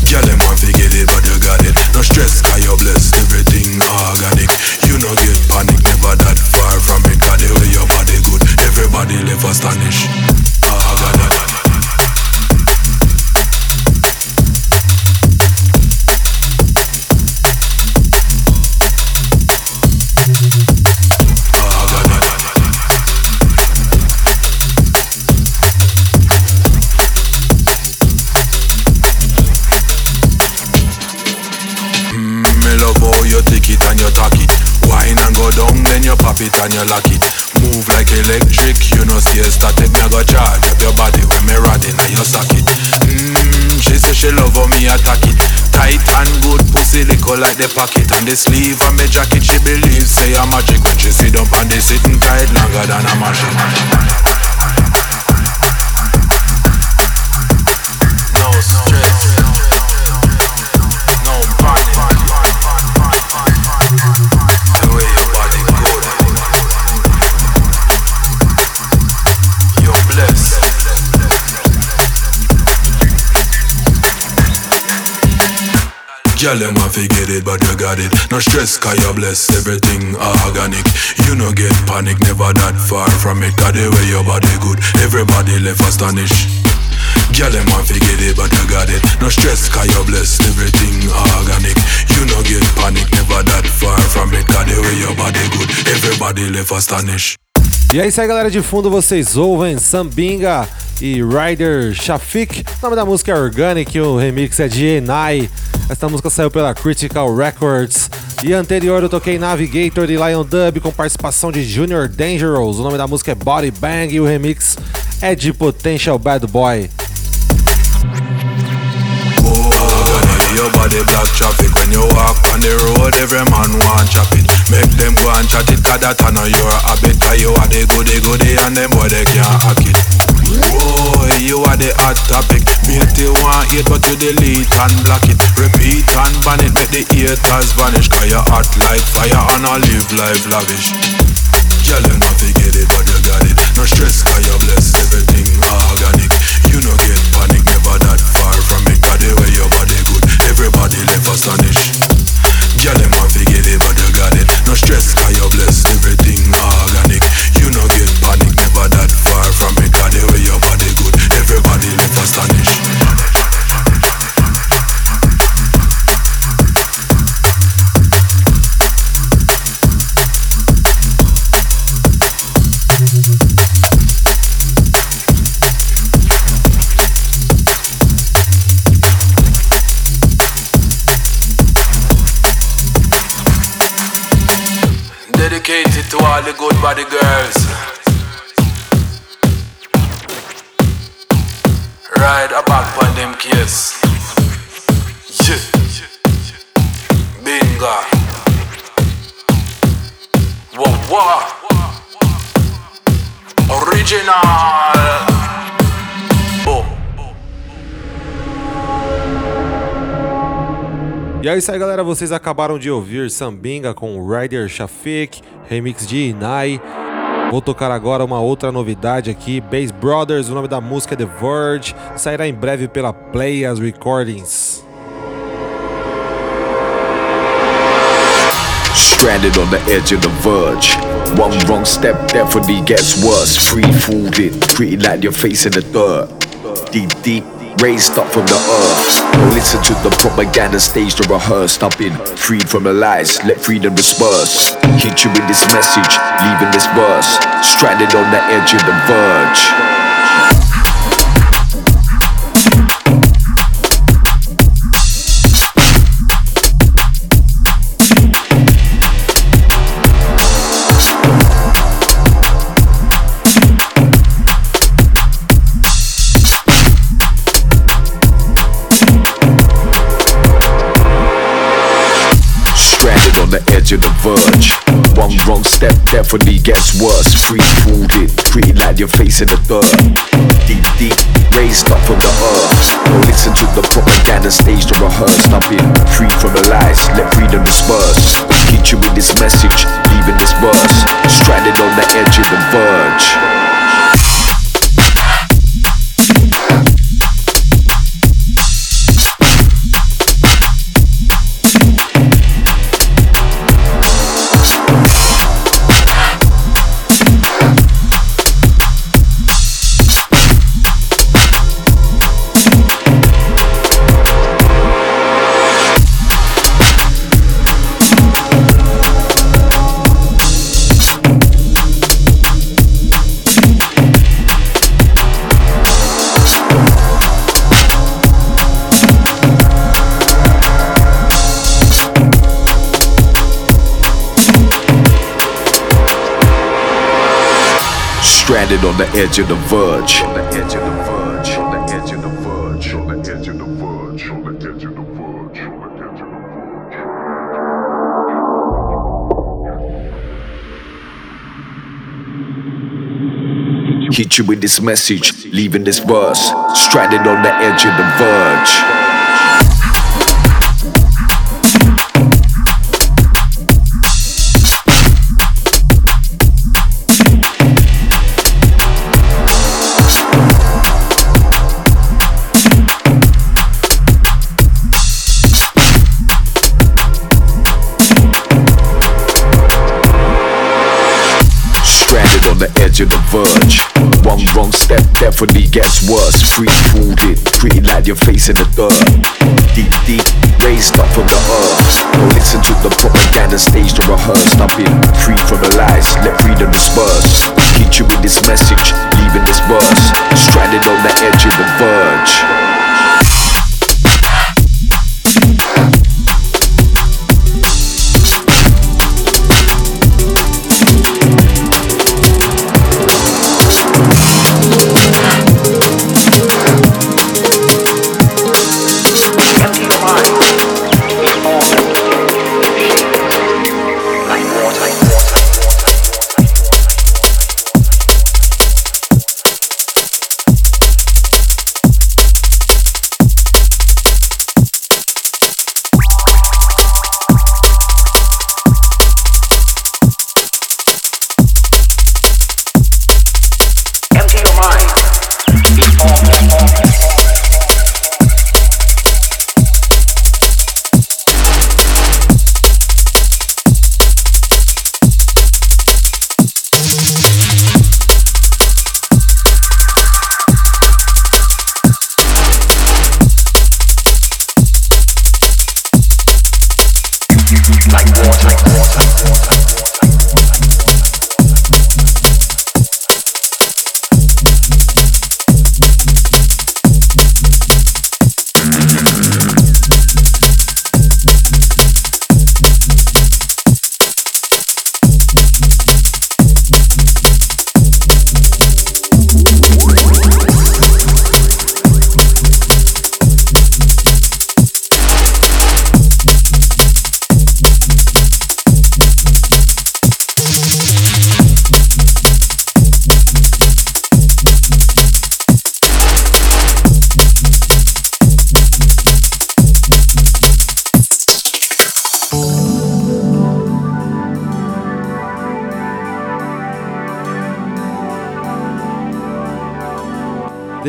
Speaker 12: Girl, them want to get it, but you got it. No stress, cause you're blessed, everything organic. You no get panic, never that far from it. Cause the way your body good, everybody left astonished. Ah, organic. And you lock it. Move like electric, you know see a static. Me I go charge up your body when me riding and you socket. Mmm, she say she love how me attack it. Tight and good pussy little like the pocket and the sleeve of me jacket. She believes say I'm magic when she sit up and they sitting tight longer than a machine. Girl, them want to get it, but you got it. No stress, cause you bless everything organic. You no get panic, never that far from it. Cause the way your body good, everybody left astonished. Girl, them want to get it, but you got it. No stress, cause you bless everything organic. You no get panic, never that far from it. Cause the way your body good, everybody left astonished.
Speaker 4: E é isso aí, galera de fundo, vocês ouvem Sambinga e Ryder Shafik. O nome da música é Organic, o remix é de Enai. Esta música saiu pela Critical Records. E anterior eu toquei Navigator de Lion Dub com participação de Junior Dangerous. O nome da música é Body Bang e o remix é de Potential Bad Boy.
Speaker 12: Your body block traffic when you walk on the road. Every man want chop it. Make them go and chat it, cause that I know your habit. Cause you are the goody goody and them boy they can't hack it. Boy, you are the hot topic. Mate, you want it, but you delete and block it. Repeat and ban it, make the haters vanish. Cause you hot like fire and I live life lavish. Girl, you know get it, but you got it. No stress, cause you bless everything organic. You no get panic, never that far from it. Cause the way your body good, everybody left astonished. Girl, them want to get it, but you got it. No stress, cause you bless everything organic. You no get Dedicated to all the good body girls. Ride a back on them case. Yeah. Bingo. Whoa, whoa. Original.
Speaker 4: E é isso aí, galera. Vocês acabaram de ouvir Sambinga com Ryder Shafik, remix de Inai. Vou tocar agora uma outra novidade aqui, Bass Brothers, o nome da música é The Verge, sairá em breve pela Playas Recordings.
Speaker 13: Stranded on the edge of the verge. One wrong step definitely gets worse. Free it, treated like you're facing the dirt. Deep, deep, raised up from the earth. Don't listen to the propaganda staged or rehearsed. I've been freed from the lies, let freedom disperse. Hit you with this message, leaving this verse. Stranded on the edge of the verge. Of the verge. One wrong step definitely gets worse. Free fooled it, treated like you're facing the dirt. Deep, deep, raised up from the earth. Don't listen to the propaganda staged or rehearsed. I've been freed from the lies, let freedom disperse. Hit you with this message, leaving this verse. Stranded on the edge of the verge. Stranded on the edge of the verge. On the edge of the
Speaker 3: verge, on the edge of the verge, on the edge of the verge, on the edge of the verge, on the edge of the
Speaker 13: verge. Hit you with this message, leaving this verse, stranded on the edge of the verge. Of the verge. One wrong step definitely gets worse. Free fooled it, pretty like your face in the dirt. Deep, deep, raised up from the earth. Don't listen to the propaganda staged or rehearsed. I've free from the lies, let freedom disperse. Hit you with this message, leaving this verse. Stranded on the edge of the verge.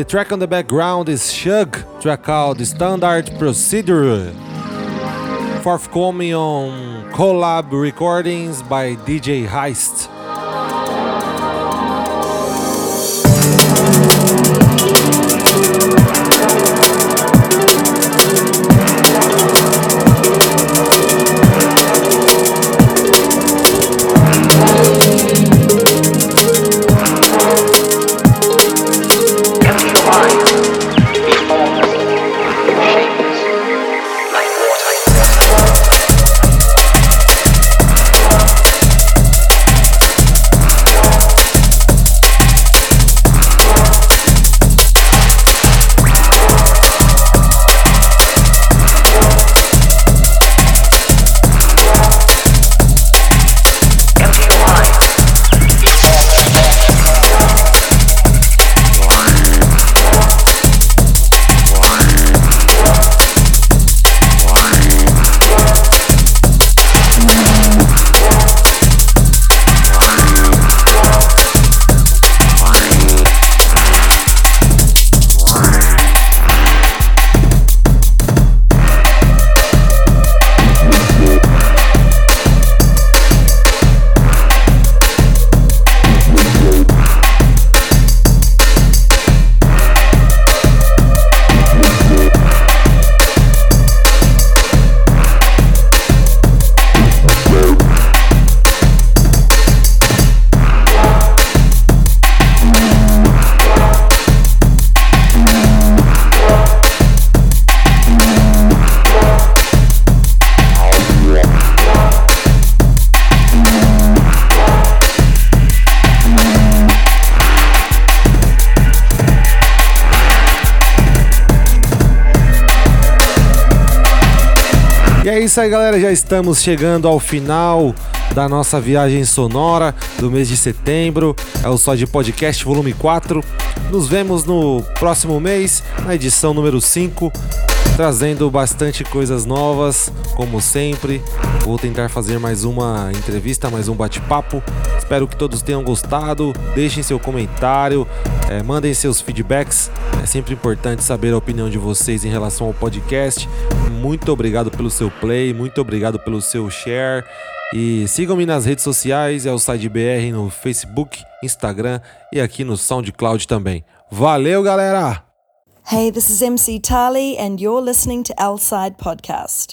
Speaker 4: Track on the background is Shug, track called Standard Procedure. Forthcoming on collab recordings by DJ Heist. Isso aí, galera. Já estamos chegando ao final da nossa viagem sonora do mês de setembro. É o Só de Podcast Volume 4. Nos vemos no próximo mês, na edição número 5 trazendo bastante coisas novas, como sempre. Vou tentar fazer mais uma entrevista, mais um bate-papo. Espero que todos tenham gostado. Deixem seu comentário, é, mandem seus feedbacks. É sempre importante saber a opinião de vocês em relação ao podcast. Muito obrigado pelo seu play, muito obrigado pelo seu share. E sigam-me nas redes sociais, é o SideBR no Facebook, Instagram e aqui no SoundCloud também. Valeu, galera!
Speaker 6: Hey, this is MC Tali, and you're listening to Podcast.